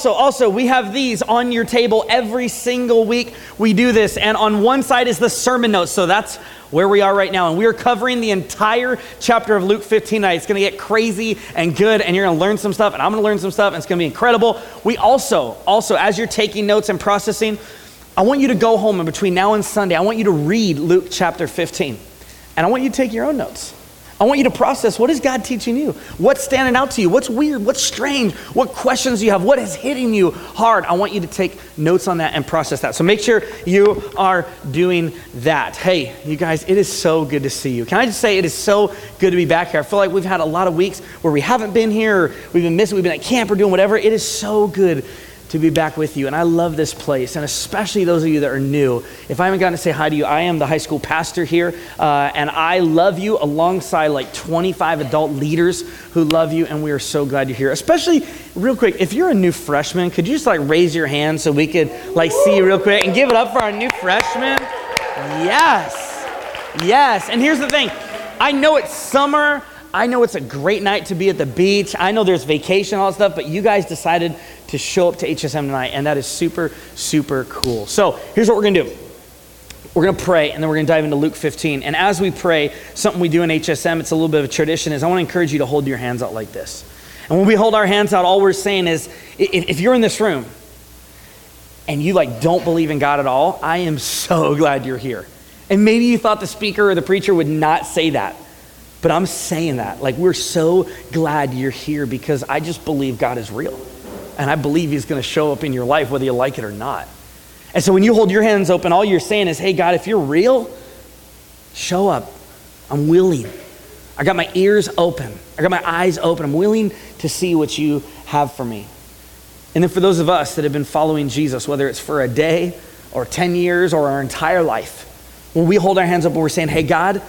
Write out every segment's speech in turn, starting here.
So, also, we have these on your table every single week. We do this, and on one side is the sermon notes. So, that's where we are right now. And we are covering the entire chapter of Luke 15 tonight. It's going to get crazy and good, and you're going to learn some stuff, and I'm going to learn some stuff, and it's going to be incredible. We also, also, as you're taking notes and processing, I want you to go home, and between now and Sunday, I want you to read Luke chapter 15. And I want you to take your own notes. I want you to process what is God teaching you? What's standing out to you? What's weird? What's strange? What questions you have? What is hitting you hard? I want you to take notes on that and process that. So make sure you are doing that. Hey, you guys, it is so good to see you. Can I just say it is so good to be back here? I feel like we've had a lot of weeks where we haven't been here, we've been missing, we've been at camp or doing whatever. It is so good to be back with you. And I love this place, and especially those of you that are new. If I haven't gotten to say hi to you, I am the high school pastor here, uh, and I love you alongside like 25 adult leaders who love you, and we are so glad you're here. Especially, real quick, if you're a new freshman, could you just like raise your hand so we could like see you real quick and give it up for our new freshmen? Yes, yes. And here's the thing I know it's summer. I know it's a great night to be at the beach. I know there's vacation, all that stuff, but you guys decided to show up to HSM tonight, and that is super, super cool. So here's what we're gonna do. We're going to pray and then we're going to dive into Luke 15. And as we pray, something we do in HSM, it's a little bit of a tradition, is I want to encourage you to hold your hands out like this. And when we hold our hands out, all we're saying is if you're in this room and you like don't believe in God at all, I am so glad you're here. And maybe you thought the speaker or the preacher would not say that. But I'm saying that. Like, we're so glad you're here because I just believe God is real. And I believe He's going to show up in your life whether you like it or not. And so when you hold your hands open, all you're saying is, hey, God, if you're real, show up. I'm willing. I got my ears open. I got my eyes open. I'm willing to see what you have for me. And then for those of us that have been following Jesus, whether it's for a day or 10 years or our entire life, when we hold our hands up and we're saying, hey, God,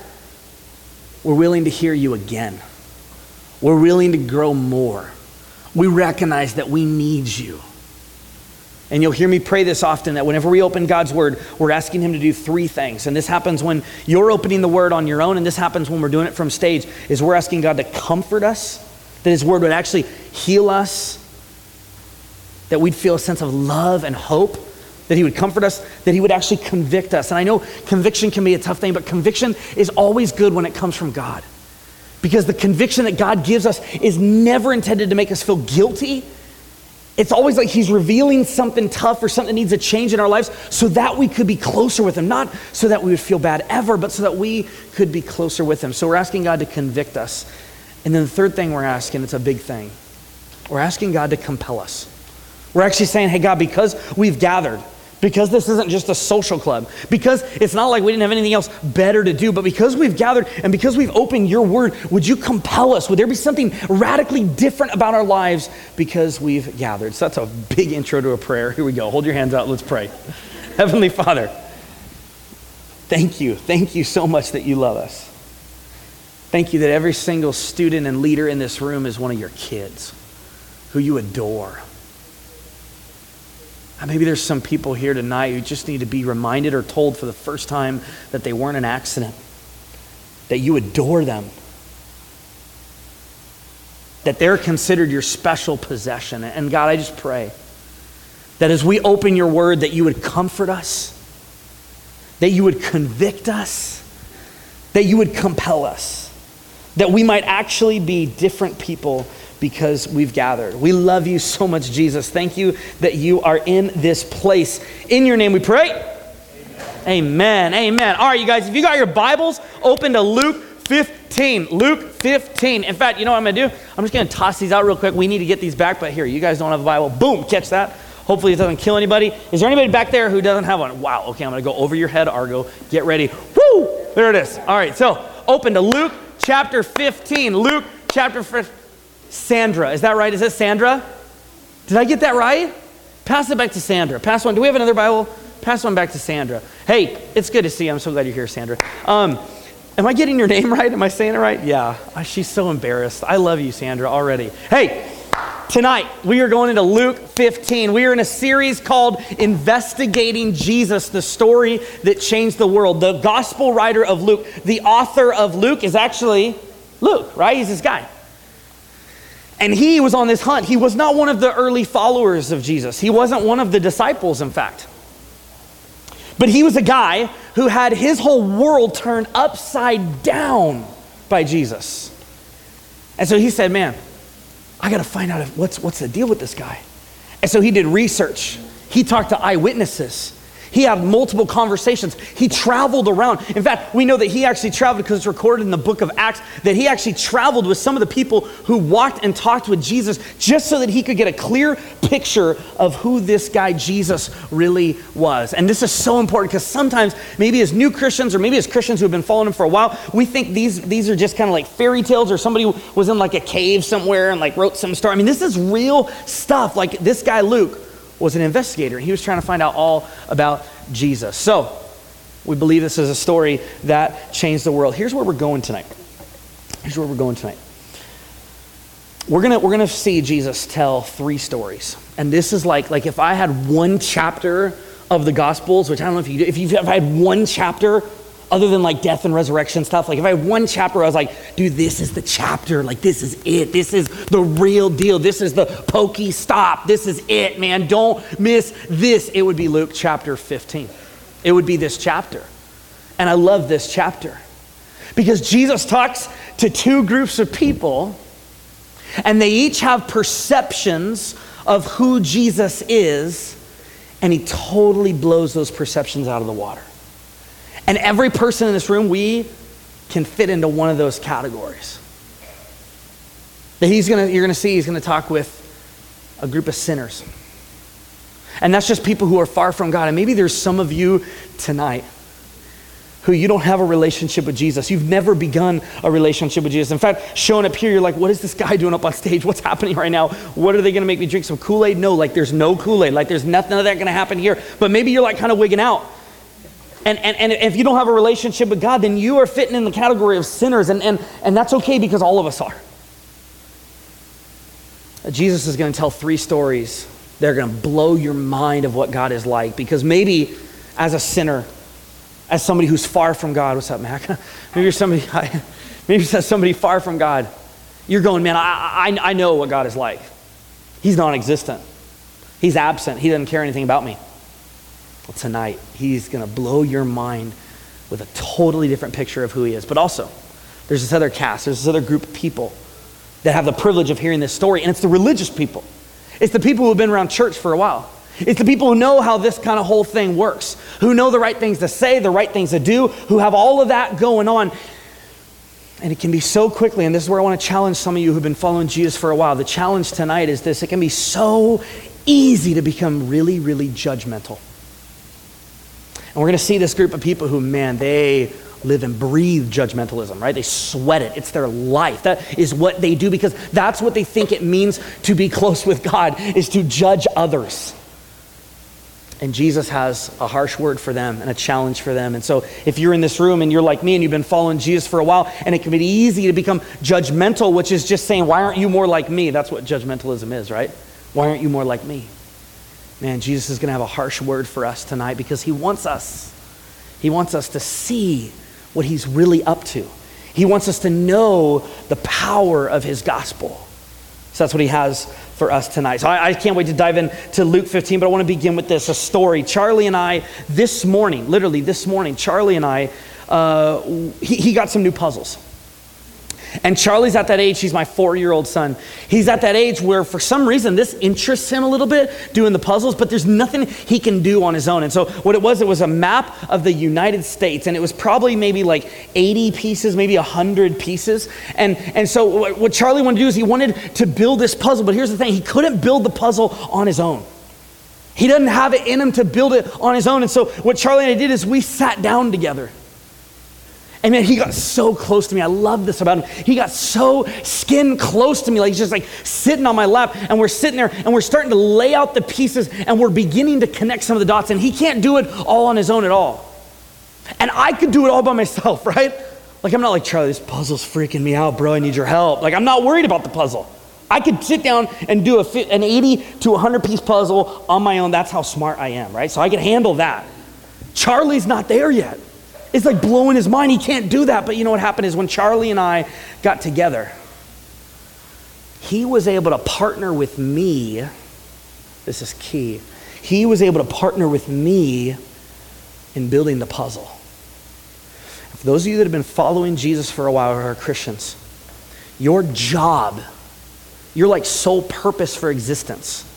we're willing to hear you again. We're willing to grow more. We recognize that we need you. And you'll hear me pray this often that whenever we open God's word, we're asking Him to do three things. And this happens when you're opening the word on your own, and this happens when we're doing it from stage, is we're asking God to comfort us, that His word would actually heal us, that we'd feel a sense of love and hope, that He would comfort us, that He would actually convict us. And I know conviction can be a tough thing, but conviction is always good when it comes from God. Because the conviction that God gives us is never intended to make us feel guilty. It's always like He's revealing something tough or something needs a change in our lives so that we could be closer with Him. Not so that we would feel bad ever, but so that we could be closer with Him. So we're asking God to convict us. And then the third thing we're asking, it's a big thing, we're asking God to compel us. We're actually saying, hey, God, because we've gathered, because this isn't just a social club, because it's not like we didn't have anything else better to do, but because we've gathered and because we've opened your word, would you compel us? Would there be something radically different about our lives because we've gathered? So that's a big intro to a prayer. Here we go. Hold your hands out. Let's pray. Heavenly Father, thank you. Thank you so much that you love us. Thank you that every single student and leader in this room is one of your kids who you adore Uh, maybe there's some people here tonight who just need to be reminded or told for the first time that they weren't an accident, that you adore them, that they're considered your special possession. And God, I just pray that as we open your word, that you would comfort us, that you would convict us, that you would compel us, that we might actually be different people because we've gathered. We love you so much, Jesus. Thank you that you are in this place. In your name we pray. Amen. Amen. Amen. All right, you guys, if you got your Bibles, open to Luke 15. Luke 15. In fact, you know what I'm going to do? I'm just going to toss these out real quick. We need to get these back, but here, you guys don't have a Bible. Boom, catch that. Hopefully, it doesn't kill anybody. Is there anybody back there who doesn't have one? Wow, okay, I'm going to go over your head, Argo. Get ready. Woo! There it is. All right, so open to Luke chapter 15. Luke chapter 15. Sandra. Is that right? Is it Sandra? Did I get that right? Pass it back to Sandra. Pass one. Do we have another Bible? Pass one back to Sandra. Hey, it's good to see you. I'm so glad you're here, Sandra. Um, am I getting your name right? Am I saying it right? Yeah. Oh, she's so embarrassed. I love you, Sandra, already. Hey, tonight we are going into Luke 15. We are in a series called Investigating Jesus, the story that changed the world. The gospel writer of Luke, the author of Luke is actually Luke, right? He's this guy. And he was on this hunt. He was not one of the early followers of Jesus, he wasn't one of the disciples, in fact. But he was a guy who had his whole world turned upside down by Jesus. And so he said, Man, I got to find out if, what's, what's the deal with this guy. And so he did research. He talked to eyewitnesses. He had multiple conversations. He traveled around. In fact, we know that he actually traveled because it's recorded in the book of Acts that he actually traveled with some of the people who walked and talked with Jesus just so that he could get a clear picture of who this guy Jesus really was. And this is so important because sometimes, maybe as new Christians or maybe as Christians who have been following him for a while, we think these, these are just kind of like fairy tales or somebody was in like a cave somewhere and like wrote some story. I mean, this is real stuff. Like this guy, Luke was an investigator. He was trying to find out all about Jesus. So, we believe this is a story that changed the world. Here's where we're going tonight. Here's where we're going tonight. We're gonna, we're gonna see Jesus tell three stories. And this is like, like if I had one chapter of the Gospels, which I don't know if you if you've if I had one chapter other than like death and resurrection stuff. Like if I had one chapter, I was like, dude, this is the chapter. Like this is it. This is the real deal. This is the PokéStop. This is it, man. Don't miss this. It would be Luke chapter 15. It would be this chapter. And I love this chapter because Jesus talks to two groups of people and they each have perceptions of who Jesus is and he totally blows those perceptions out of the water. And every person in this room, we can fit into one of those categories. That he's gonna, you're gonna see, he's gonna talk with a group of sinners. And that's just people who are far from God. And maybe there's some of you tonight who you don't have a relationship with Jesus. You've never begun a relationship with Jesus. In fact, showing up here, you're like, what is this guy doing up on stage? What's happening right now? What are they gonna make me drink some Kool Aid? No, like there's no Kool Aid. Like there's nothing of that gonna happen here. But maybe you're like kind of wigging out. And, and, and if you don't have a relationship with God, then you are fitting in the category of sinners, and, and, and that's okay because all of us are. Jesus is going to tell three stories that are going to blow your mind of what God is like because maybe as a sinner, as somebody who's far from God, what's up, Mac? maybe you're somebody, maybe you're somebody far from God. You're going, man, I, I, I know what God is like. He's non existent, He's absent, He doesn't care anything about me. Well, tonight, he's going to blow your mind with a totally different picture of who he is. But also, there's this other cast, there's this other group of people that have the privilege of hearing this story, and it's the religious people. It's the people who have been around church for a while. It's the people who know how this kind of whole thing works, who know the right things to say, the right things to do, who have all of that going on. And it can be so quickly, and this is where I want to challenge some of you who've been following Jesus for a while. The challenge tonight is this it can be so easy to become really, really judgmental. And we're going to see this group of people who, man, they live and breathe judgmentalism, right? They sweat it. It's their life. That is what they do because that's what they think it means to be close with God is to judge others. And Jesus has a harsh word for them and a challenge for them. And so, if you're in this room and you're like me and you've been following Jesus for a while, and it can be easy to become judgmental, which is just saying, Why aren't you more like me? That's what judgmentalism is, right? Why aren't you more like me? Man, Jesus is going to have a harsh word for us tonight because he wants us. He wants us to see what he's really up to. He wants us to know the power of his gospel. So that's what he has for us tonight. So I, I, can't wait to dive into Luke 15, but I want to begin with this a story. Charlie and I, this morning, literally this morning, Charlie and I, uh, he, he got some new puzzles. And Charlie's at that age, he's my four year old son. He's at that age where, for some reason, this interests him a little bit, doing the puzzles, but there's nothing he can do on his own. And so, what it was, it was a map of the United States, and it was probably maybe like 80 pieces, maybe 100 pieces. And, and so, what Charlie wanted to do is he wanted to build this puzzle, but here's the thing he couldn't build the puzzle on his own. He doesn't have it in him to build it on his own. And so, what Charlie and I did is we sat down together. And man, he got so close to me. I love this about him. He got so skin close to me, like he's just like sitting on my lap. And we're sitting there and we're starting to lay out the pieces and we're beginning to connect some of the dots. And he can't do it all on his own at all. And I could do it all by myself, right? Like, I'm not like, Charlie, this puzzle's freaking me out, bro. I need your help. Like, I'm not worried about the puzzle. I could sit down and do a, an 80 to 100 piece puzzle on my own. That's how smart I am, right? So I can handle that. Charlie's not there yet. It's like blowing his mind. He can't do that. But you know what happened is when Charlie and I got together, he was able to partner with me. This is key. He was able to partner with me in building the puzzle. For those of you that have been following Jesus for a while or are Christians, your job, your like sole purpose for existence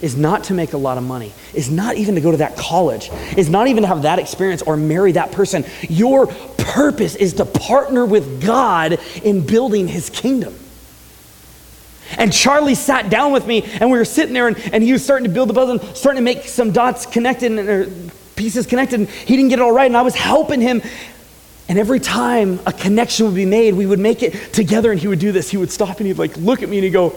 is not to make a lot of money, is not even to go to that college, is not even to have that experience or marry that person. Your purpose is to partner with God in building his kingdom. And Charlie sat down with me, and we were sitting there, and, and he was starting to build the puzzle, starting to make some dots connected, and, or pieces connected, and he didn't get it all right, and I was helping him. And every time a connection would be made, we would make it together, and he would do this. He would stop and he'd like look at me and he'd go,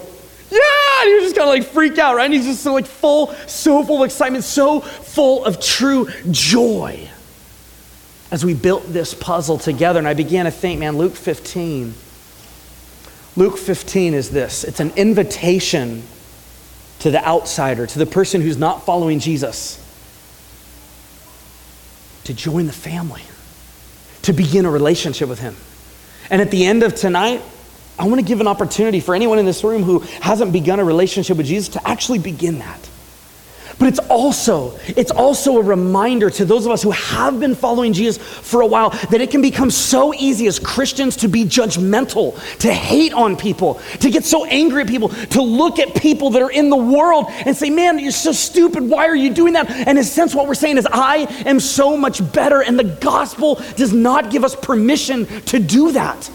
Yeah! Was just kind of like freak out, right? And he's just so like full, so full of excitement, so full of true joy as we built this puzzle together. And I began to think, man, Luke 15 Luke 15 is this it's an invitation to the outsider, to the person who's not following Jesus, to join the family, to begin a relationship with Him. And at the end of tonight, I want to give an opportunity for anyone in this room who hasn't begun a relationship with Jesus to actually begin that. But it's also, it's also a reminder to those of us who have been following Jesus for a while that it can become so easy as Christians to be judgmental, to hate on people, to get so angry at people, to look at people that are in the world and say, man, you're so stupid. Why are you doing that? And in a sense, what we're saying is, I am so much better. And the gospel does not give us permission to do that.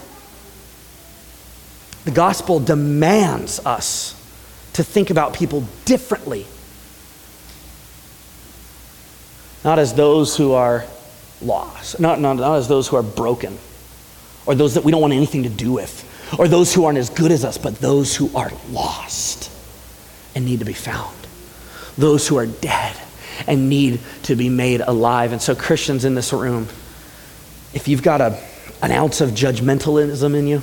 The gospel demands us to think about people differently not as those who are lost, not, not, not as those who are broken, or those that we don't want anything to do with, or those who aren't as good as us, but those who are lost and need to be found, those who are dead and need to be made alive. And so, Christians in this room, if you've got a, an ounce of judgmentalism in you,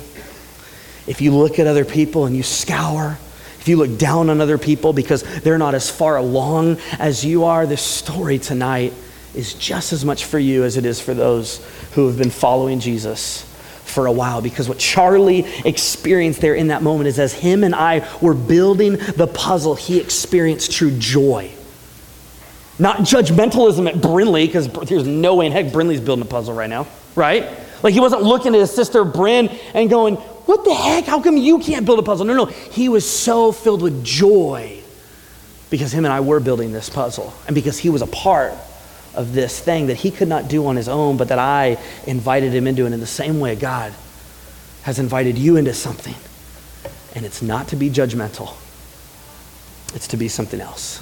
if you look at other people and you scour, if you look down on other people because they're not as far along as you are, this story tonight is just as much for you as it is for those who have been following Jesus for a while. Because what Charlie experienced there in that moment is as him and I were building the puzzle, he experienced true joy. Not judgmentalism at Brinley, because there's no way in heck Brinley's building a puzzle right now, right? Like he wasn't looking at his sister Bryn and going, what the heck? How come you can't build a puzzle? No, no. He was so filled with joy because him and I were building this puzzle and because he was a part of this thing that he could not do on his own, but that I invited him into. And in the same way, God has invited you into something. And it's not to be judgmental, it's to be something else.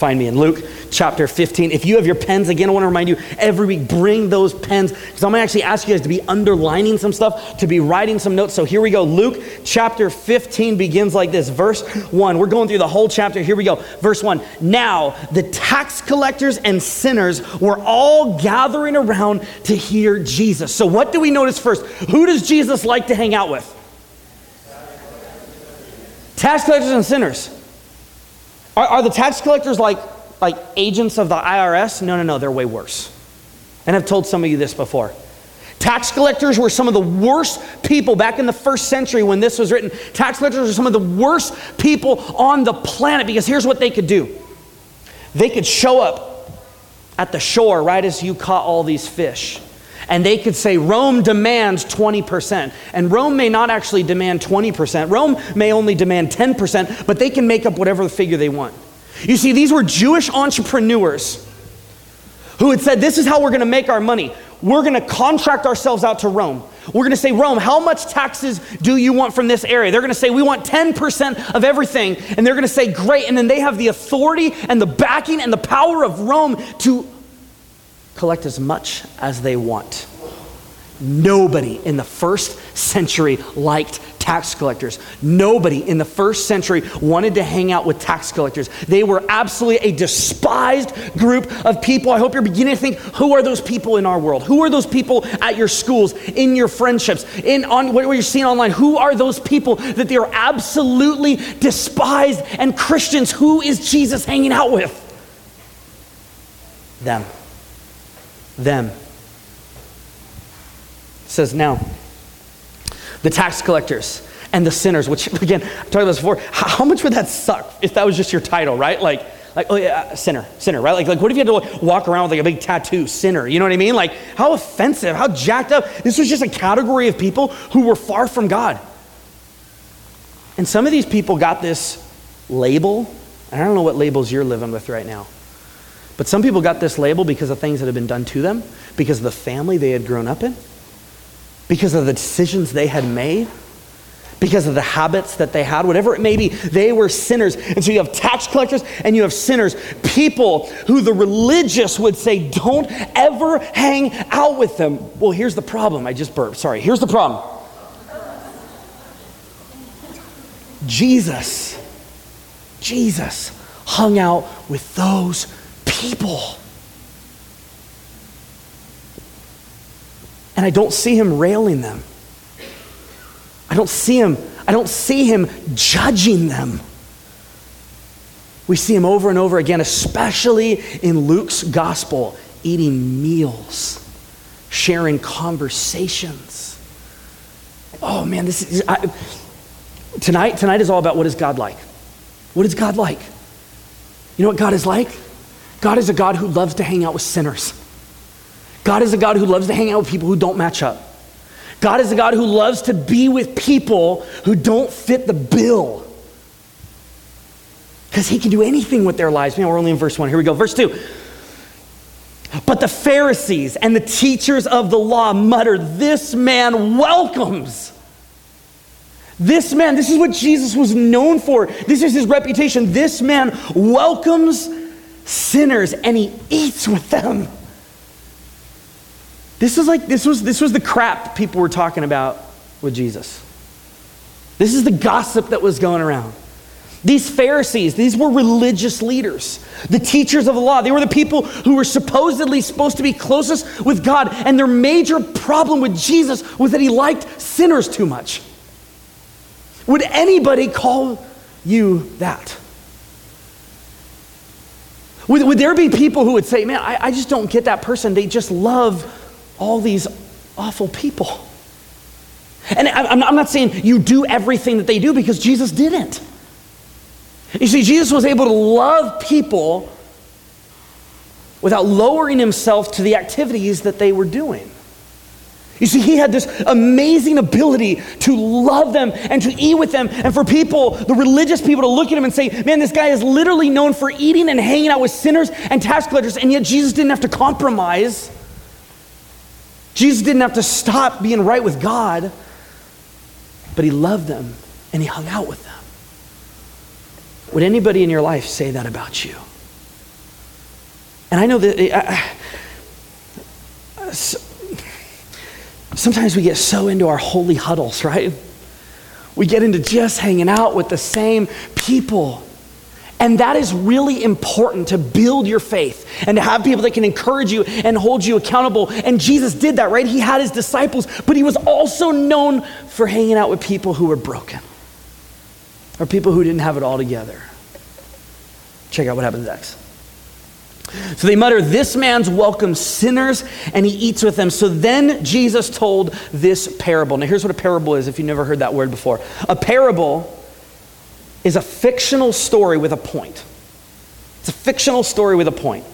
Find me in Luke chapter 15. If you have your pens, again, I want to remind you every week, bring those pens because I'm going to actually ask you guys to be underlining some stuff, to be writing some notes. So here we go. Luke chapter 15 begins like this. Verse 1. We're going through the whole chapter. Here we go. Verse 1. Now the tax collectors and sinners were all gathering around to hear Jesus. So what do we notice first? Who does Jesus like to hang out with? Tax collectors and sinners. Are, are the tax collectors like, like agents of the IRS? No, no, no, they're way worse. And I've told some of you this before. Tax collectors were some of the worst people back in the first century when this was written. Tax collectors were some of the worst people on the planet because here's what they could do they could show up at the shore right as you caught all these fish. And they could say, Rome demands 20%. And Rome may not actually demand 20%. Rome may only demand 10%, but they can make up whatever figure they want. You see, these were Jewish entrepreneurs who had said, This is how we're going to make our money. We're going to contract ourselves out to Rome. We're going to say, Rome, how much taxes do you want from this area? They're going to say, we want 10% of everything. And they're going to say, great. And then they have the authority and the backing and the power of Rome to collect as much as they want. Nobody in the first century liked tax collectors. Nobody in the first century wanted to hang out with tax collectors. They were absolutely a despised group of people. I hope you're beginning to think who are those people in our world? Who are those people at your schools, in your friendships, in on what you're seeing online? Who are those people that they are absolutely despised? And Christians, who is Jesus hanging out with? Them. Them. It says now the tax collectors and the sinners, which again, I talked about this before. How, much would that suck if that was just your title, right? Like, like, oh yeah, uh, sinner, sinner, right? Like, like what if you had to walk around with like a big tattoo, sinner? You know what I mean? Like, how offensive, how jacked up. This was just a category of people who were far from God. And some of these people got this label. And I don't know what labels you're living with right now. But some people got this label because of things that had been done to them, because of the family they had grown up in, because of the decisions they had made because of the habits that they had, whatever it may be, they were sinners. And so you have tax collectors and you have sinners, people who the religious would say, don't ever hang out with them. Well, here's the problem. I just burped. Sorry. Here's the problem Jesus, Jesus hung out with those people. And I don't see him railing them. I don't see him, I don't see him judging them. We see him over and over again, especially in Luke's gospel, eating meals, sharing conversations. Oh man, this is I, tonight. Tonight is all about what is God like. What is God like? You know what God is like? God is a God who loves to hang out with sinners. God is a God who loves to hang out with people who don't match up. God is a God who loves to be with people who don't fit the bill. Because he can do anything with their lives. Know, we're only in verse 1. Here we go. Verse 2. But the Pharisees and the teachers of the law muttered, This man welcomes. This man, this is what Jesus was known for. This is his reputation. This man welcomes sinners and he eats with them. This is like this was this was the crap people were talking about with Jesus. This is the gossip that was going around. These Pharisees, these were religious leaders, the teachers of the law. They were the people who were supposedly supposed to be closest with God, and their major problem with Jesus was that he liked sinners too much. Would anybody call you that? Would, would there be people who would say, Man, I, I just don't get that person. They just love all these awful people. And I'm not saying you do everything that they do because Jesus didn't. You see, Jesus was able to love people without lowering himself to the activities that they were doing. You see, he had this amazing ability to love them and to eat with them, and for people, the religious people, to look at him and say, Man, this guy is literally known for eating and hanging out with sinners and tax collectors, and yet Jesus didn't have to compromise Jesus didn't have to stop being right with God, but he loved them and he hung out with them. Would anybody in your life say that about you? And I know that uh, uh sometimes we get so into our holy huddles, right? We get into just hanging out with the same people. And that is really important to build your faith and to have people that can encourage you and hold you accountable. And Jesus did that, right? He had his disciples, but he was also known for hanging out with people who were broken or people who didn't have it all together. Check out what happens next. So they mutter, This man's welcomes sinners and he eats with them. So then Jesus told this parable. Now, here's what a parable is if you've never heard that word before. A parable is a fictional story with a point. It's a fictional story with a point.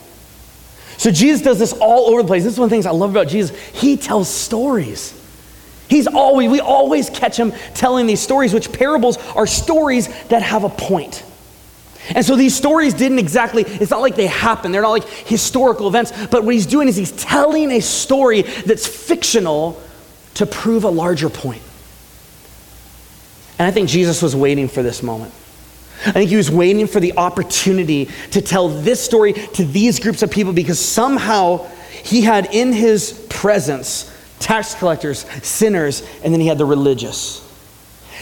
So Jesus does this all over the place. This is one of the things I love about Jesus. He tells stories. He's always, we always catch him telling these stories, which parables are stories that have a point. And so these stories didn't exactly, it's not like they happen. They're not like historical events. But what he's doing is he's telling a story that's fictional to prove a larger point. And I think Jesus was waiting for this moment. I think he was waiting for the opportunity to tell this story to these groups of people because somehow he had in his presence tax collectors, sinners, and then he had the religious.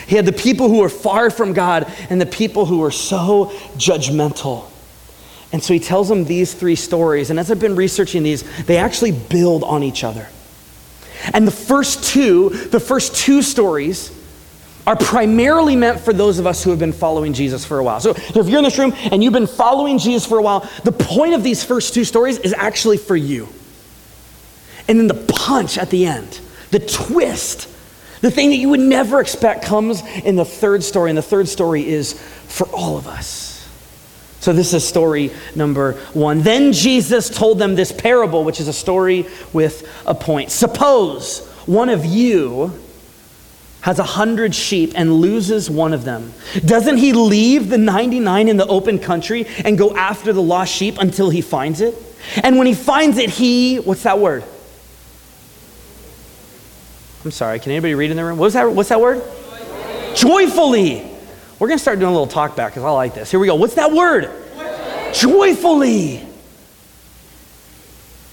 He had the people who were far from God and the people who were so judgmental. And so he tells them these three stories. And as I've been researching these, they actually build on each other. And the first two, the first two stories, are primarily meant for those of us who have been following Jesus for a while. So, if you're in this room and you've been following Jesus for a while, the point of these first two stories is actually for you. And then the punch at the end, the twist, The thing that you would never expect comes in the third story, and the third story is for all of us. So, this is story number one. Then Jesus told them this parable, which is a story with a point. Suppose one of you has a hundred sheep and loses one of them. Doesn't he leave the 99 in the open country and go after the lost sheep until he finds it? And when he finds it, he, what's that word? I'm sorry, can anybody read in the room? What's that, what's that word? Joyfully. We're going to start doing a little talk back because I like this. Here we go. What's that word? Joyfully.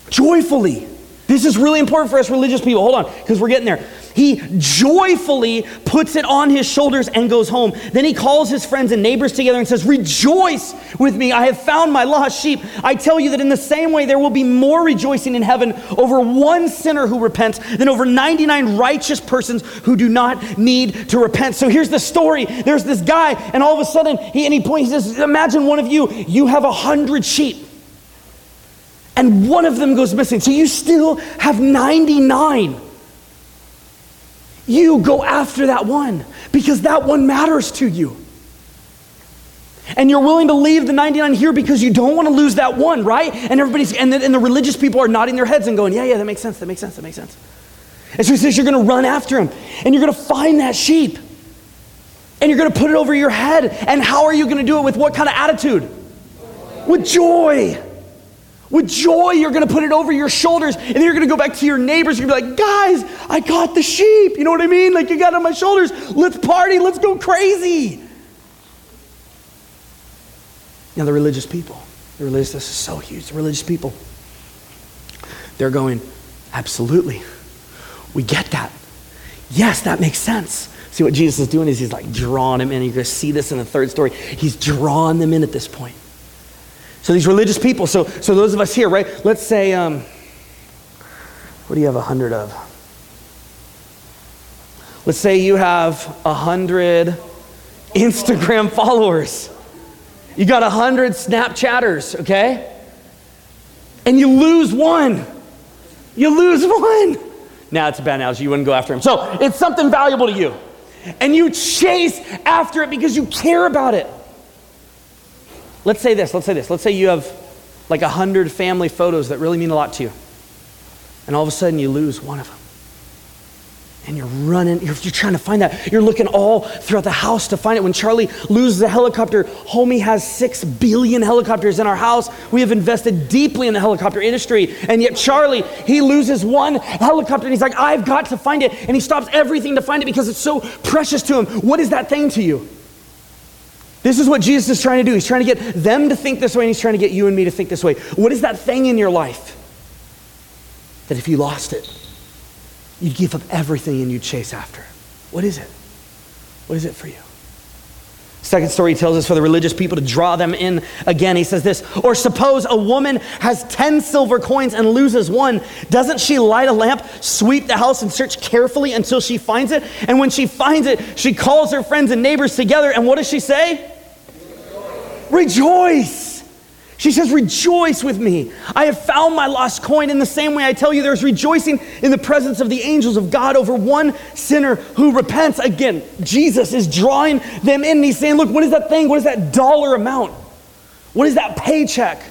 Joyfully. This is really important for us religious people. Hold on, because we're getting there. He joyfully puts it on his shoulders and goes home. Then he calls his friends and neighbors together and says, Rejoice with me. I have found my lost sheep. I tell you that in the same way, there will be more rejoicing in heaven over one sinner who repents than over 99 righteous persons who do not need to repent. So here's the story there's this guy, and all of a sudden, he, and he points, he says, Imagine one of you, you have a hundred sheep and one of them goes missing. So you still have 99. You go after that one because that one matters to you. And you're willing to leave the 99 here because you don't want to lose that one, right? And everybody's, and the, and the religious people are nodding their heads and going, yeah, yeah, that makes sense, that makes sense, that makes sense. And so he says, you're going to run after him and you're going to find that sheep and you're going to put it over your head. And how are you going to do it? With what kind of attitude? With joy. With joy, you're going to put it over your shoulders, and then you're going to go back to your neighbors. You're going to be like, guys, I got the sheep. You know what I mean? Like, you got on my shoulders. Let's party. Let's go crazy. Now, the religious people, the religious, this is so huge. The religious people, they're going, absolutely. We get that. Yes, that makes sense. See what Jesus is doing is he's like drawing them in. You're going to see this in the third story. He's drawing them in at this point. So these religious people, so, so those of us here, right? Let's say, um, what do you have a hundred of? Let's say you have a hundred Instagram followers. You got a hundred Snapchatters, okay? And you lose one. You lose one. Now it's a bad analogy. You wouldn't go after him. So it's something valuable to you. And you chase after it because you care about it. Let's say this, let's say this. Let's say you have like a hundred family photos that really mean a lot to you. And all of a sudden you lose one of them. And you're running, you're, you're, trying to find that. You're looking all throughout the house to find it. When Charlie loses the helicopter, homie has six billion helicopters in our house. We have invested deeply in the helicopter industry. And yet, Charlie, he loses one helicopter and he's like, I've got to find it. And he stops everything to find it because it's so precious to him. What is that thing to you? This is what Jesus is trying to do. He's trying to get them to think this way, and he's trying to get you and me to think this way. What is that thing in your life that if you lost it, you'd give up everything and you'd chase after? What is it? What is it for you? Second story tells us for the religious people to draw them in again. He says this Or suppose a woman has 10 silver coins and loses one. Doesn't she light a lamp, sweep the house, and search carefully until she finds it? And when she finds it, she calls her friends and neighbors together. And what does she say? Rejoice. She says, Rejoice with me. I have found my lost coin. In the same way, I tell you, there's rejoicing in the presence of the angels of God over one sinner who repents. Again, Jesus is drawing them in. And he's saying, Look, what is that thing? What is that dollar amount? What is that paycheck?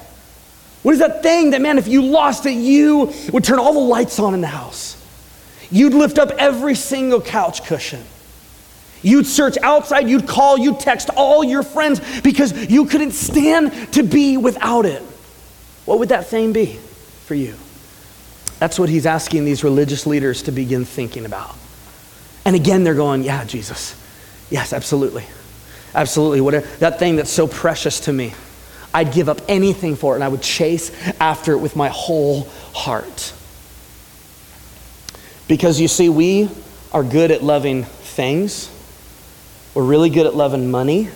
What is that thing that, man, if you lost it, you would turn all the lights on in the house? You'd lift up every single couch cushion. You'd search outside, you'd call, you'd text all your friends because you couldn't stand to be without it. What would that thing be for you? That's what he's asking these religious leaders to begin thinking about. And again, they're going, Yeah, Jesus. Yes, absolutely. Absolutely. Whatever, that thing that's so precious to me, I'd give up anything for it and I would chase after it with my whole heart. Because you see, we are good at loving things we're really good at loving money,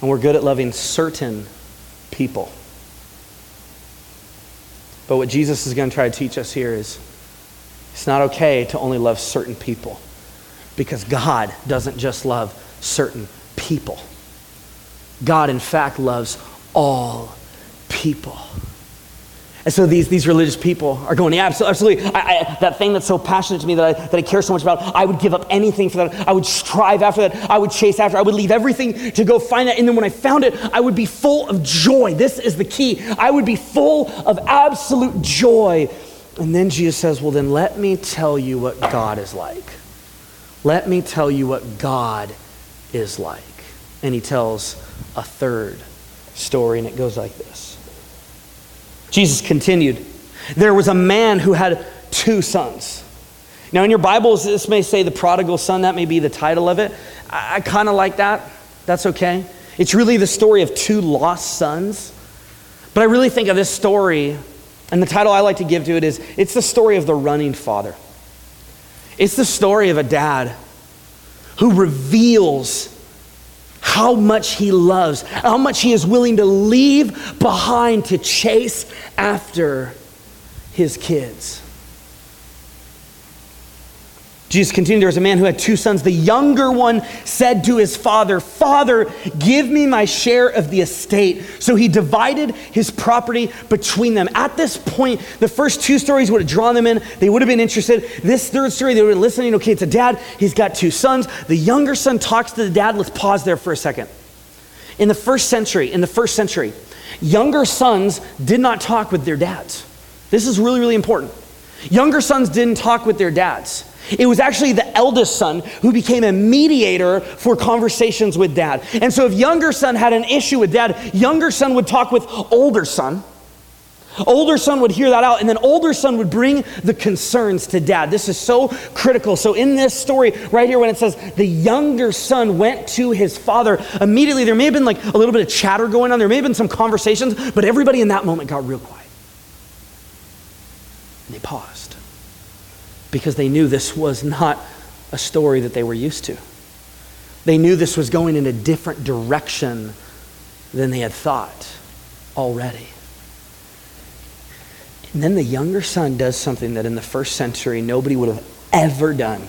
and we're good at loving certain people. But what Jesus is going to try to teach us here is it's not okay to only love certain people because God doesn't just love certain people. God, in fact, loves all people. And so these, these religious people are going, yeah, absolutely. I, I, that thing that's so passionate to me that I, that I care so much about, I would give up anything for that. I would strive after that. I would chase after. I would leave everything to go find that. And then when I found it, I would be full of joy. This is the key. I would be full of absolute joy. And then Jesus says, well, then let me tell you what God is like. Let me tell you what God is like. And he tells a third story, and it goes like this. Jesus continued, There was a man who had two sons. Now, in your Bibles, this may say the prodigal son, that may be the title of it. I, I kind of like that. That's okay. It's really the story of two lost sons. But I really think of this story, and the title I like to give to it is it's the story of the running father. It's the story of a dad who reveals how much he loves, how much he is willing to leave behind to chase after his kids. Jesus continued, there was a man who had two sons. The younger one said to his father, Father, give me my share of the estate. So he divided his property between them. At this point, the first two stories would have drawn them in. They would have been interested. This third story, they would have been listening. Okay, it's a dad. He's got two sons. The younger son talks to the dad. Let's pause there for a second. In the first century, in the first century, younger sons did not talk with their dads. This is really, really important. Younger sons didn't talk with their dads. It was actually the eldest son who became a mediator for conversations with dad. And so if younger son had an issue with dad, younger son would talk with older son. Older son would hear that out, and then older son would bring the concerns to dad. This is so critical. So, in this story, right here, when it says the younger son went to his father, immediately there may have been like a little bit of chatter going on, there may have been some conversations, but everybody in that moment got real quiet. And they paused because they knew this was not a story that they were used to. They knew this was going in a different direction than they had thought already. And then the younger son does something that in the first century nobody would have ever done.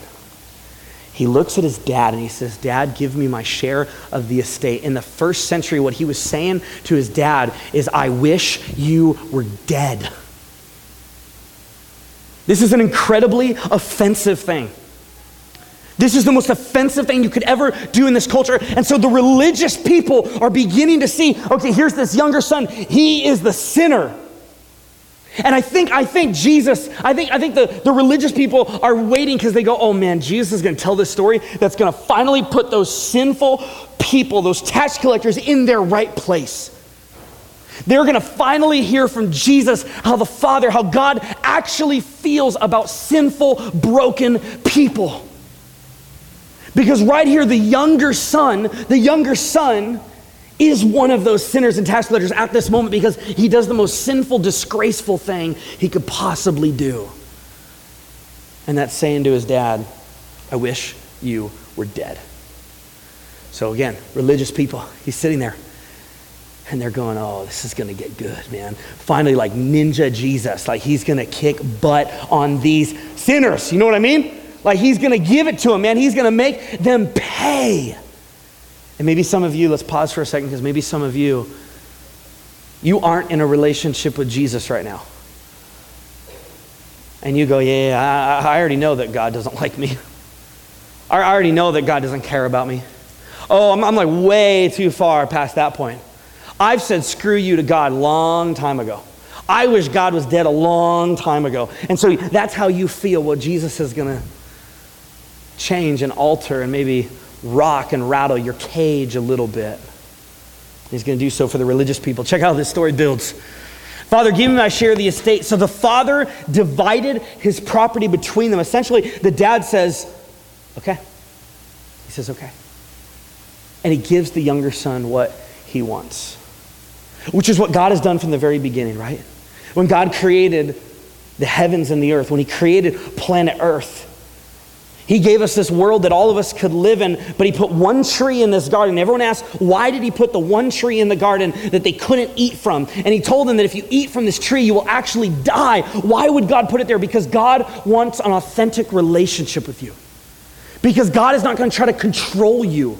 He looks at his dad and he says, Dad, give me my share of the estate. In the first century, what he was saying to his dad is, I wish you were dead. This is an incredibly offensive thing. This is the most offensive thing you could ever do in this culture. And so the religious people are beginning to see okay, here's this younger son. He is the sinner. And I think, I think Jesus, I think, I think the, the religious people are waiting because they go, oh man, Jesus is going to tell this story that's going to finally put those sinful people, those tax collectors, in their right place. They're going to finally hear from Jesus how the Father, how God actually feels about sinful, broken people. Because right here, the younger son, the younger son is one of those sinners and tax collectors at this moment because he does the most sinful, disgraceful thing he could possibly do. And that's saying to his dad, I wish you were dead. So again, religious people, he's sitting there and they're going, oh, this is going to get good, man. Finally, like Ninja Jesus, like he's going to kick butt on these sinners. You know what I mean? Like he's going to give it to them, man. He's going to make them pay. And maybe some of you, let's pause for a second because maybe some of you, you aren't in a relationship with Jesus right now. And you go, yeah, I, I already know that God doesn't like me. I already know that God doesn't care about me. Oh, I'm, I'm like way too far past that point. I've said screw you to God long time ago. I wish God was dead a long time ago. And so that's how you feel. Well, Jesus is going to change and alter and maybe rock and rattle your cage a little bit. He's going to do so for the religious people. Check out how this story builds. Father, give me my share of the estate. So the father divided his property between them. Essentially, the dad says, okay. He says, okay. And he gives the younger son what he wants which is what God has done from the very beginning, right? When God created the heavens and the earth, when He created planet Earth, He gave us this world that all of us could live in, but He put one tree in this garden. Everyone asks, why did He put the one tree in the garden that they couldn't eat from? And He told them that if you eat from this tree, you will actually die. Why would God put it there? Because God wants an authentic relationship with you. Because God is not going to try to control you.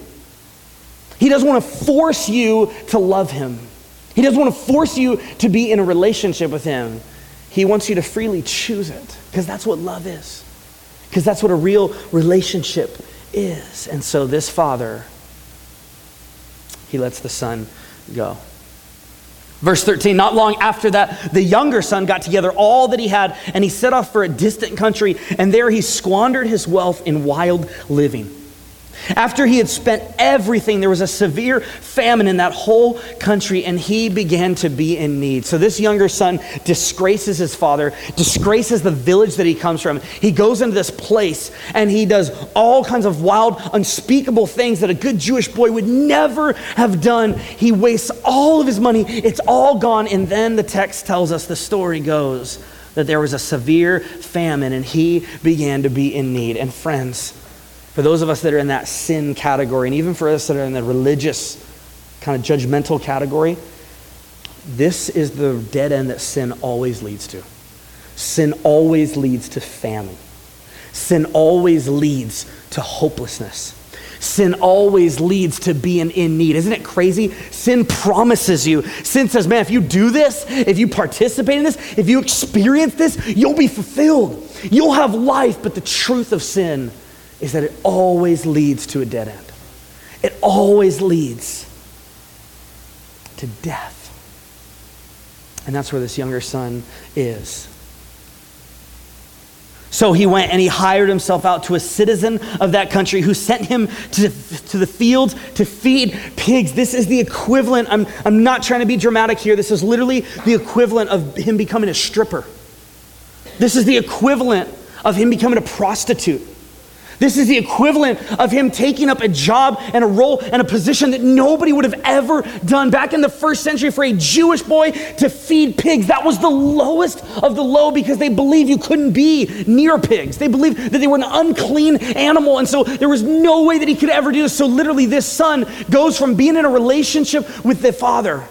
He doesn't want to force you to love Him. He doesn't want to force you to be in a relationship with Him. He wants you to freely choose it because that's what love is, because that's what a real relationship is. And so this father, he lets the son go. Verse 13, not long after that, the younger son got together all that he had and he set off for a distant country, and there he squandered his wealth in wild living. After he had spent everything, there was a severe famine in that whole country, and he began to be in need. So, this younger son disgraces his father, disgraces the village that he comes from. He goes into this place and he does all kinds of wild, unspeakable things that a good Jewish boy would never have done. He wastes all of his money, it's all gone. And then the text tells us the story goes that there was a severe famine, and he began to be in need. And, friends, for those of us that are in that sin category, and even for us that are in the religious, kind of judgmental category, this is the dead end that sin always leads to. Sin always leads to famine. Sin always leads to hopelessness. Sin always leads to being in need. Isn't it crazy? Sin promises you. Sin says, man, if you do this, if you participate in this, if you experience this, you'll be fulfilled. You'll have life. But the truth of sin is that it always leads to a dead end. It always leads to death. And that's where this younger son is. So he went and he hired himself out to a citizen of that country who sent him to, to the fields to feed pigs. This is the equivalent. I'm, I'm not trying to be dramatic here. This is literally the equivalent of him becoming a stripper. This is the equivalent of him becoming a prostitute. This is the equivalent of him taking up a job and a role and a position that nobody would have ever done. Back in the first century, for a Jewish boy to feed pigs, that was the lowest of the low because they believed you couldn't be near pigs. They believed that they were an unclean animal. And so there was no way that he could ever do this. So literally, this son goes from being in a relationship with the father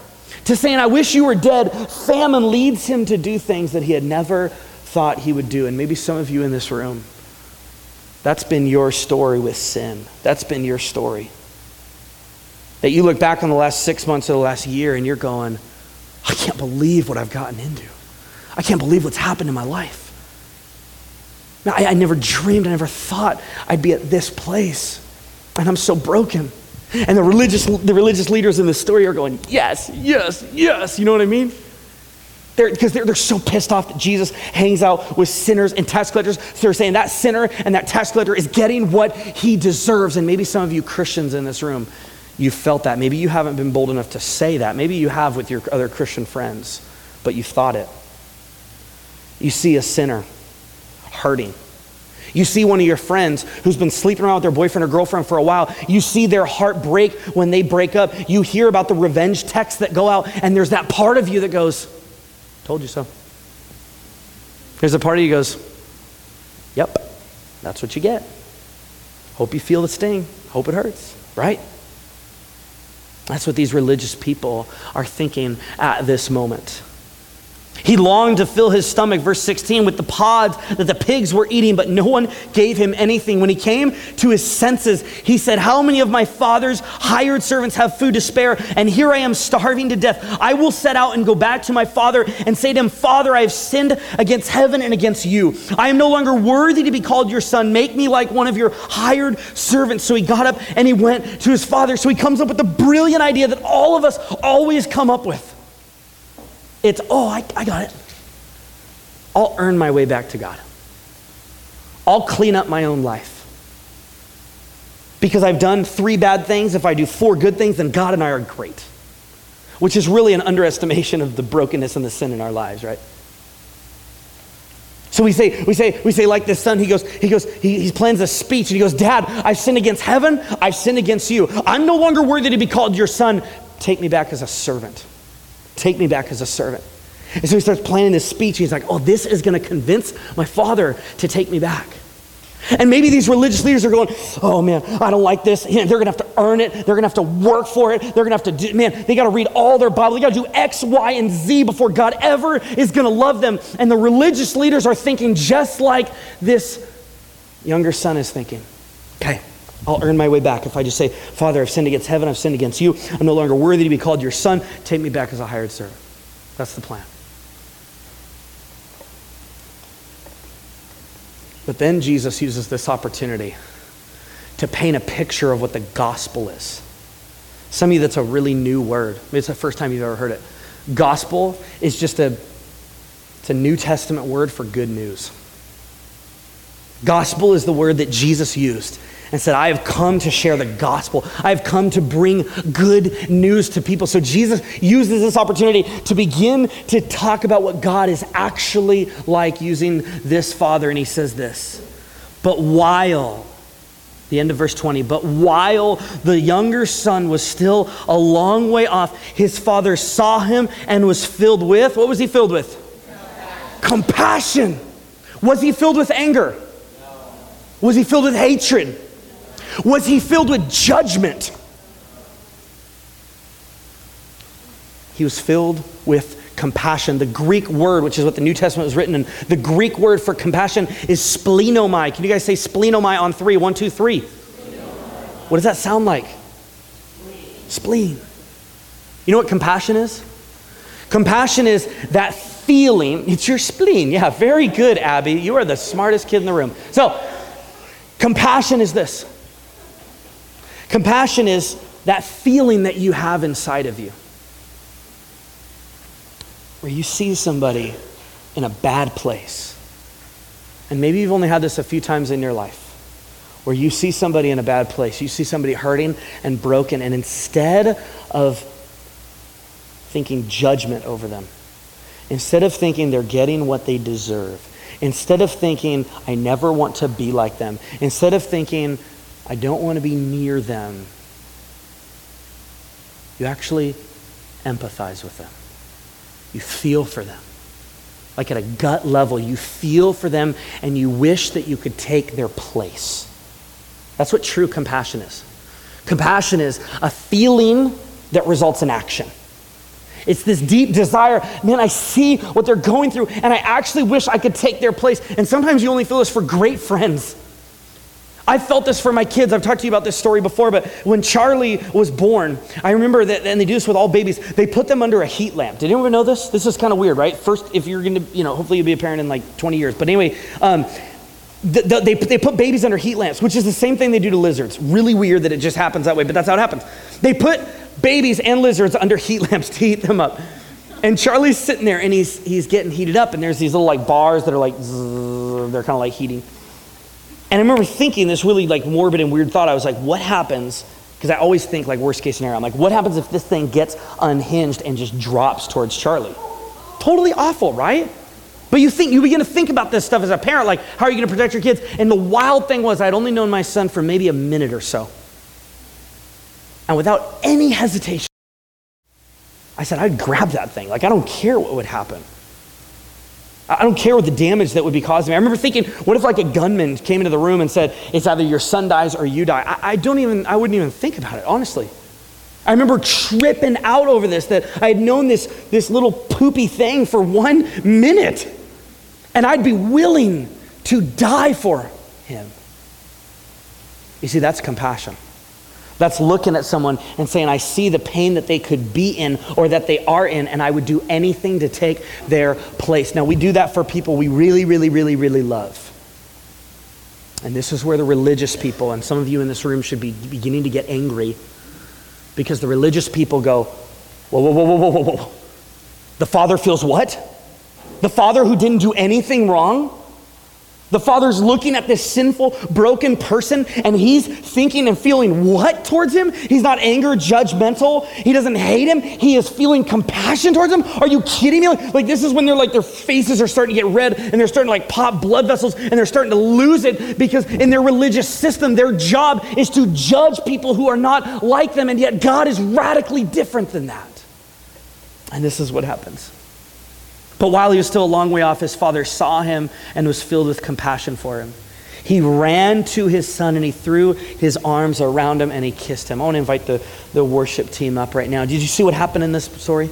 to saying, I wish you were dead. Famine leads him to do things that he had never thought he would do. And maybe some of you in this room that's been your story with sin. That's been your story. That you look back on the last six months of the last year and you're going, I can't believe what I've gotten into. I can't believe what's happened in my life. I, I never dreamed, I never thought I'd be at this place. And I'm so broken. And the religious, the religious leaders in the story are going, Yes, yes, yes. You know what I mean? Because they're, they're, they're, so pissed off that Jesus hangs out with sinners and tax collectors. So they're saying that sinner and that tax collector is getting what he deserves. And maybe some of you Christians in this room, you felt that. Maybe you haven't been bold enough to say that. Maybe you have with your other Christian friends, but you thought it. You see a sinner hurting. You see one of your friends who's been sleeping around with their boyfriend or girlfriend for a while. You see their heart break when they break up. You hear about the revenge texts that go out, and there's that part of you that goes, Told you so. There's a part of you goes, Yep, that's what you get. Hope you feel the sting. Hope it hurts, right? That's what these religious people are thinking at this moment. He longed to fill his stomach, verse 16, with the pods that the pigs were eating, but no one gave him anything. When he came to his senses, he said, How many of my father's hired servants have food to spare? And here I am starving to death. I will set out and go back to my father and say to him, Father, I have sinned against heaven and against you. I am no longer worthy to be called your son. Make me like one of your hired servants. So he got up and he went to his father. So he comes up with the brilliant idea that all of us always come up with. It's, oh, I, I got it. I'll earn my way back to God. I'll clean up my own life. Because I've done three bad things, if I do four good things, then God and I are great. Which is really an underestimation of the brokenness and the sin in our lives, right? So we say, we say, we say, like this son, he goes, he goes, he, he plans a speech and he goes, Dad, I've sinned against heaven, I've sinned against you. I'm no longer worthy to be called your son. Take me back as a servant. Take me back as a servant. And so he starts planning this speech. He's like, oh, this is going to convince my father to take me back. And maybe these religious leaders are going, oh man, I don't like this. they're going to have to earn it. They're going to have to work for it. They're going to have to do, man, they got to read all their Bible. They got to do X, Y, and Z before God ever is going to love them. And the religious leaders are thinking just like this younger son is thinking. Okay, I'll earn my way back if I just say, Father, I've sinned against heaven, I've sinned against you, I'm no longer worthy to be called your son, take me back as a hired servant. That's the plan. But then Jesus uses this opportunity to paint a picture of what the gospel is. Some of you, that's a really new word. Maybe it's the first time you've ever heard it. Gospel is just a, it's a New Testament word for good news. Gospel is the word that Jesus used and said, I have come to share the gospel. I have come to bring good news to people. So Jesus uses this opportunity to begin to talk about what God is actually like using this father. And he says this, but while, the end of verse 20, but while the younger son was still a long way off, his father saw him and was filled with, what was he filled with? Compassion. Was he filled with anger? Was he filled with hatred? Was he filled with judgment? He was filled with compassion. The Greek word, which is what the New Testament was written in, the Greek word for compassion is splenomai. Can you guys say splenomai on three? One, two, three. What does that sound like? Spleen. You know what compassion is? Compassion is that feeling. It's your spleen. Yeah, very good, Abby. You are the smartest kid in the room. So, compassion is this compassion is that feeling that you have inside of you. Where you see somebody in a bad place. And maybe you've only had this a few times in your life. Where you see somebody in a bad place, you see somebody hurting and broken, and instead of thinking judgment over them, instead of thinking they're getting what they deserve, instead of thinking, I never want to be like them, instead of thinking, I don't want to be near them, you actually empathize with them. You feel for them. Like at a gut level, you feel for them and you wish that you could take their place. That's what true compassion is. Compassion is a feeling that results in action. It's this deep desire. Man, I see what they're going through, and I actually wish I could take their place. And sometimes you only feel this for great friends. I felt this for my kids. I've talked to you about this story before, but when Charlie was born, I remember that, and they do this with all babies, they put them under a heat lamp. Did anyone know this? This is kind of weird, right? First, if you're going to, you know, hopefully you'll be a parent in like 20 years. But anyway, um, the, the, they, they put babies under heat lamps, which is the same thing they do to lizards. Really weird that it just happens that way, but that's how it happens. They put babies and lizards under heat lamps to heat them up. And Charlie's sitting there and he's, he's getting heated up, and there's these little like bars that are like, they're kind of like heating. And I remember thinking this really like morbid and weird thought. I was like, what happens? Because I always think like worst case scenario. I'm like, what happens if this thing gets unhinged and just drops towards Charlie? Totally awful, right? But you think you begin to think about this stuff as a parent, like how are you going to protect your kids? And the wild thing was I'd only known my son for maybe a minute or so. And without any hesitation, I said, I'd grab that thing. Like, I don't care what would happen. I don't care what the damage that would be caused me. I remember thinking, what if like a gunman came into the room and said, it's either your son dies or you die? I, I don't even, I wouldn't even think about it, honestly. I remember tripping out over this, that I had known this, this little poopy thing for one minute. And I'd be willing to die for him. You see, that's compassion. That's looking at someone and saying, I see the pain that they could be in or that they are in, and I would do anything to take their place. Now, we do that for people we really, really, really, really love. And this is where the religious people, and some of you in this room should be beginning to get angry because the religious people go, Whoa, whoa, whoa, whoa, whoa, whoa. The father feels what? The father who didn't do anything wrong? The father's looking at this sinful, broken person, and he's thinking and feeling what towards him? He's not anger, judgmental. He doesn't hate him. He is feeling compassion towards him. Are you kidding me? Like, like this is when they're like their faces are starting to get red and they're starting to like pop blood vessels and they're starting to lose it because in their religious system, their job is to judge people who are not like them, and yet God is radically different than that. And this is what happens. But while he was still a long way off, his father saw him and was filled with compassion for him. He ran to his son and he threw his arms around him and he kissed him. I want to invite the, the worship team up right now. Did you see what happened in this story?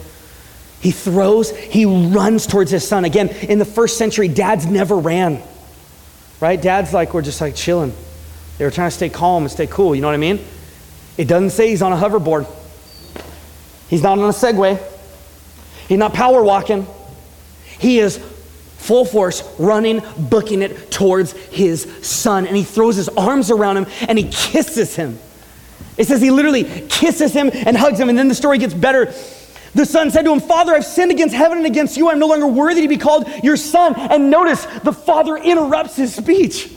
He throws, he runs towards his son. Again, in the first century, dads never ran, right? Dads like, we're just like chilling. They were trying to stay calm and stay cool. You know what I mean? It doesn't say he's on a hoverboard. He's not on a Segway. He's not power walking. He is full force running, booking it towards his son. And he throws his arms around him and he kisses him. It says he literally kisses him and hugs him. And then the story gets better. The son said to him, Father, I've sinned against heaven and against you. I'm no longer worthy to be called your son. And notice the father interrupts his speech.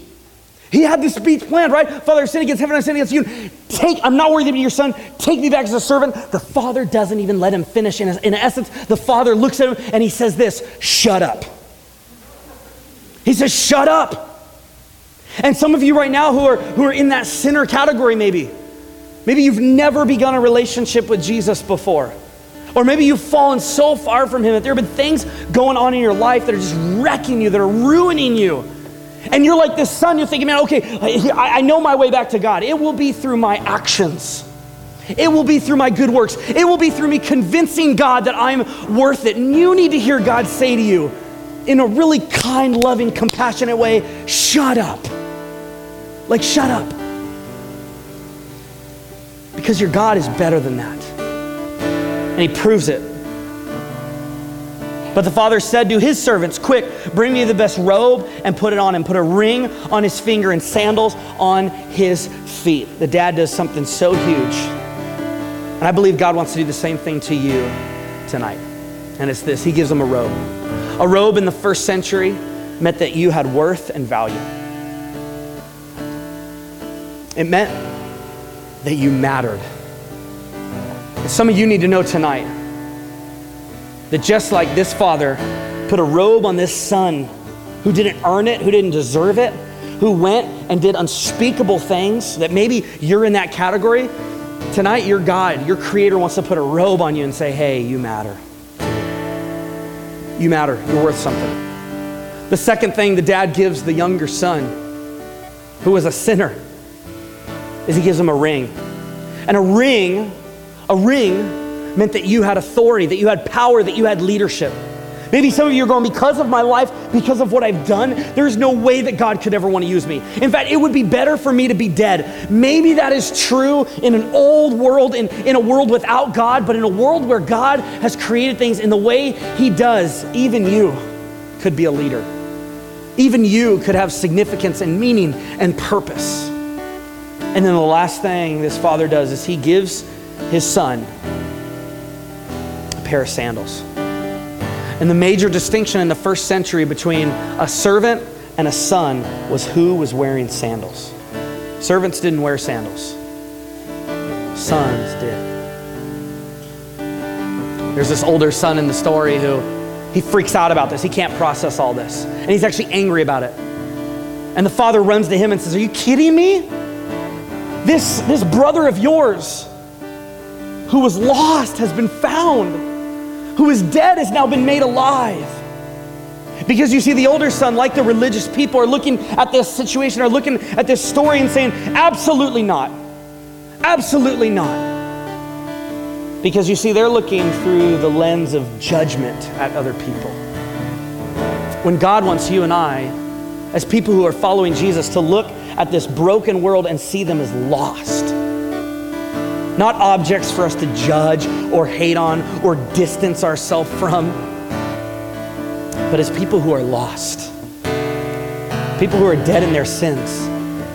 He had this speech planned, right? Father, I've sinned against heaven, I've sinned against you. Take, I'm not worthy to be your son. Take me back as a servant. The father doesn't even let him finish. In, in essence, the father looks at him and he says this shut up. He says, shut up. And some of you right now who are, who are in that sinner category, maybe, maybe you've never begun a relationship with Jesus before. Or maybe you've fallen so far from him that there have been things going on in your life that are just wrecking you, that are ruining you. And you're like this son, you're thinking, man, okay, I, I know my way back to God. It will be through my actions. It will be through my good works. It will be through me convincing God that I'm worth it. And you need to hear God say to you in a really kind, loving, compassionate way, shut up. Like, shut up. Because your God is better than that. And He proves it but the father said to his servants, Quick, bring me the best robe and put it on him. Put a ring on his finger and sandals on his feet. The dad does something so huge. And I believe God wants to do the same thing to you tonight. And it's this He gives them a robe. A robe in the first century meant that you had worth and value. It meant that you mattered. And some of you need to know tonight that just like this father put a robe on this son who didn't earn it, who didn't deserve it, who went and did unspeakable things, that maybe you're in that category. Tonight, your God, your creator wants to put a robe on you and say, hey, you matter. You matter. You're worth something. The second thing the dad gives the younger son, who was a sinner, is he gives him a ring. And a ring, a ring meant that you had authority, that you had power, that you had leadership. Maybe some of you are going, because of my life, because of what I've done, there's no way that God could ever want to use me. In fact, it would be better for me to be dead. Maybe that is true in an old world, in, in a world without God, but in a world where God has created things in the way He does, even you could be a leader. Even you could have significance and meaning and purpose. And then the last thing this father does is he gives his son pair of sandals. And the major distinction in the first century between a servant and a son was who was wearing sandals. Servants didn't wear sandals, sons did. There's this older son in the story who he freaks out about this. He can't process all this. And he's actually angry about it. And the father runs to him and says, Are you kidding me? This, this brother of yours who was lost has been found who is dead has now been made alive. Because you see, the older son, like the religious people, are looking at this situation, are looking at this story and saying, absolutely not. Absolutely not. Because you see, they're looking through the lens of judgment at other people. When God wants you and I, as people who are following Jesus, to look at this broken world and see them as lost not objects for us to judge or hate on or distance ourselves from, but as people who are lost, people who are dead in their sins.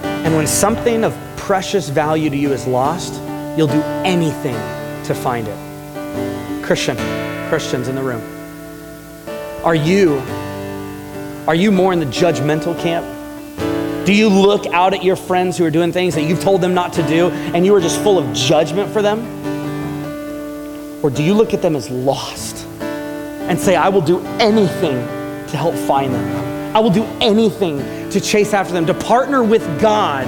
And when something of precious value to you is lost, you'll do anything to find it. Christian, Christians in the room, are you are you more in the judgmental camp? Do you look out at your friends who are doing things that you've told them not to do and you are just full of judgment for them? Or do you look at them as lost and say, I will do anything to help find them? I will do anything to chase after them, to partner with God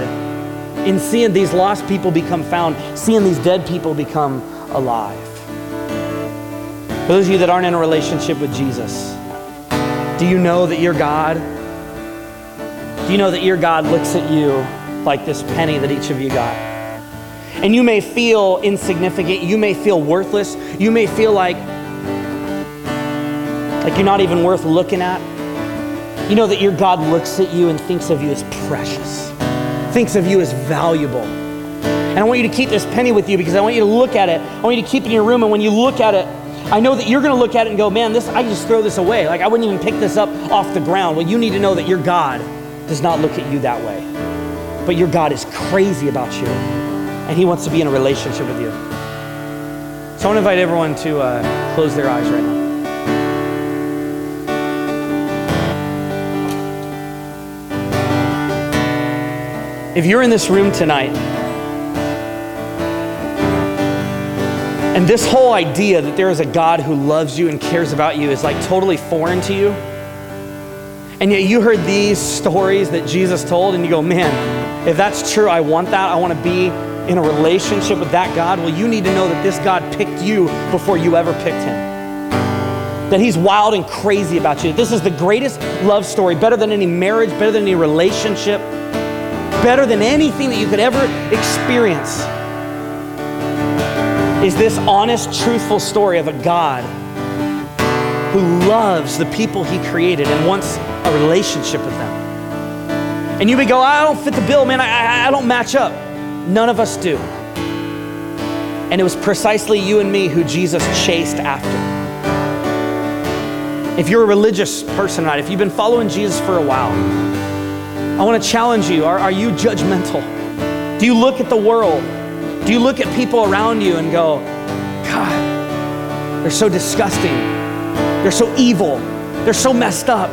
in seeing these lost people become found, seeing these dead people become alive. For those of you that aren't in a relationship with Jesus, do you know that your God you know that your God looks at you like this penny that each of you got? And you may feel insignificant, you may feel worthless, you may feel like like you're not even worth looking at. You know that your God looks at you and thinks of you as precious. thinks of you as valuable. And I want you to keep this penny with you because I want you to look at it. I want you to keep it in your room. And when you look at it, I know that you're going to look at it and go, man, this, I just throw this away. Like I wouldn't even pick this up off the ground. Well, you need to know that your God does not look at you that way. But your God is crazy about you and he wants to be in a relationship with you. So I want to invite everyone to uh, close their eyes right now. If you're in this room tonight, and this whole idea that there is a God who loves you and cares about you is like totally foreign to you, and yet you heard these stories that Jesus told, and you go, man, if that's true, I want that. I want to be in a relationship with that God. Well, you need to know that this God picked you before you ever picked him that he's wild and crazy about you. This is the greatest love story, better than any marriage, better than any relationship better than anything that you could ever experience is this honest, truthful story of a God who loves the people he created and wants a relationship with them. And you would go, I don't fit the bill, man. I, I, I don't match up. None of us do. And it was precisely you and me who Jesus chased after. If you're a religious person tonight, if you've been following Jesus for a while, I want to challenge you. Are, are you judgmental? Do you look at the world? Do you look at people around you and go, God, they're so disgusting. They're so evil. They're so messed up.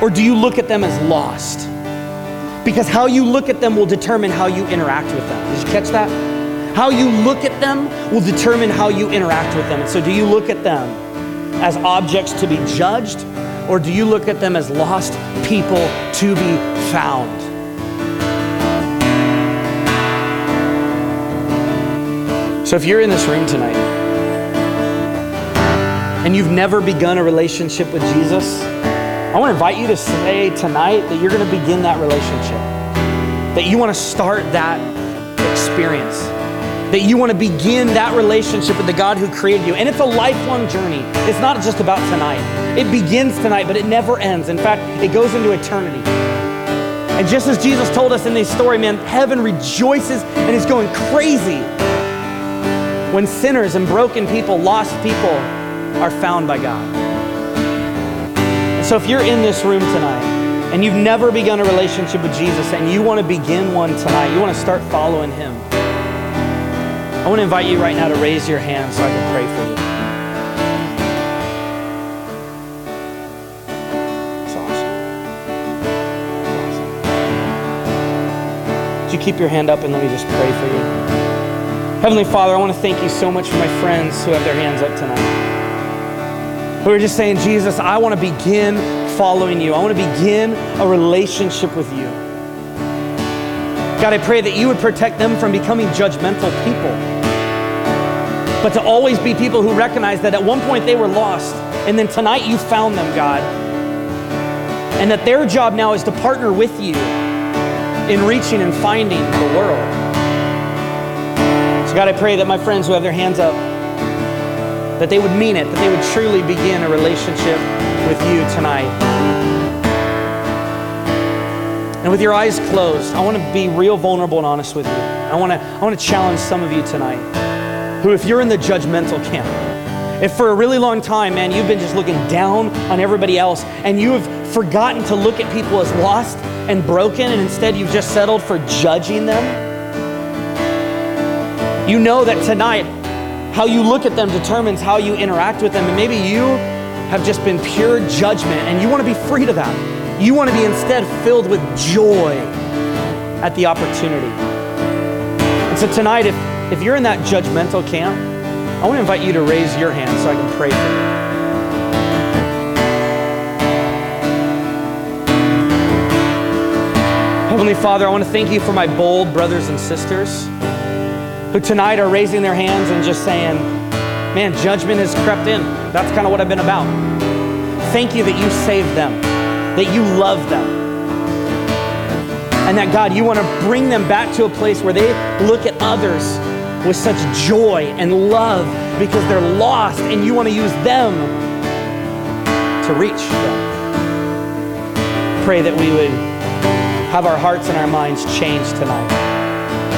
Or do you look at them as lost? Because how you look at them will determine how you interact with them. Did you catch that? How you look at them will determine how you interact with them. And so, do you look at them as objects to be judged? Or do you look at them as lost people to be found? So if you're in this room tonight and you've never begun a relationship with Jesus, I want to invite you to say tonight that you're going to begin that relationship, that you want to start that experience that you want to begin that relationship with the God who created you. And it's a lifelong journey. It's not just about tonight. It begins tonight, but it never ends. In fact, it goes into eternity. And just as Jesus told us in this story, man, heaven rejoices and is going crazy when sinners and broken people, lost people, are found by God. So if you're in this room tonight, and you've never begun a relationship with Jesus and you want to begin one tonight, you want to start following Him. I want to invite you right now to raise your hand so I can pray for you. That's awesome. You keep your hand up and let me just pray for you? Heavenly Father, I want to thank you so much for my friends who have their hands up tonight. Who are just saying, Jesus, I want to begin following you. I want to begin a relationship with you. God, I pray that you would protect them from becoming judgmental people but to always be people who recognize that at one point they were lost, and then tonight you found them, God. And that their job now is to partner with you in reaching and finding the world. So, God, I pray that my friends who have their hands up, that they would mean it, that they would truly begin a relationship with you tonight. And with your eyes closed, I want to be real vulnerable and honest with you. I want to, I want to challenge some of you tonight who, if you're in the judgmental camp, if for a really long time, man, you've been just looking down on everybody else and you have forgotten to look at people as lost and broken, and instead you've just settled for judging them, you know that tonight, how you look at them determines how you interact with them. And maybe you have just been pure judgment and you want to be free to that. You want to be instead filled with joy at the opportunity. And so tonight, if if you're in that judgmental camp, I want to invite you to raise your hand so I can pray for you. Heavenly Father, I want to thank you for my bold brothers and sisters who tonight are raising their hands and just saying, Man, judgment has crept in. That's kind of what I've been about. Thank you that you saved them, that you love them, and that God, you want to bring them back to a place where they look at others with such joy and love because they're lost and you want to use them to reach them. Pray that we would have our hearts and our minds changed tonight.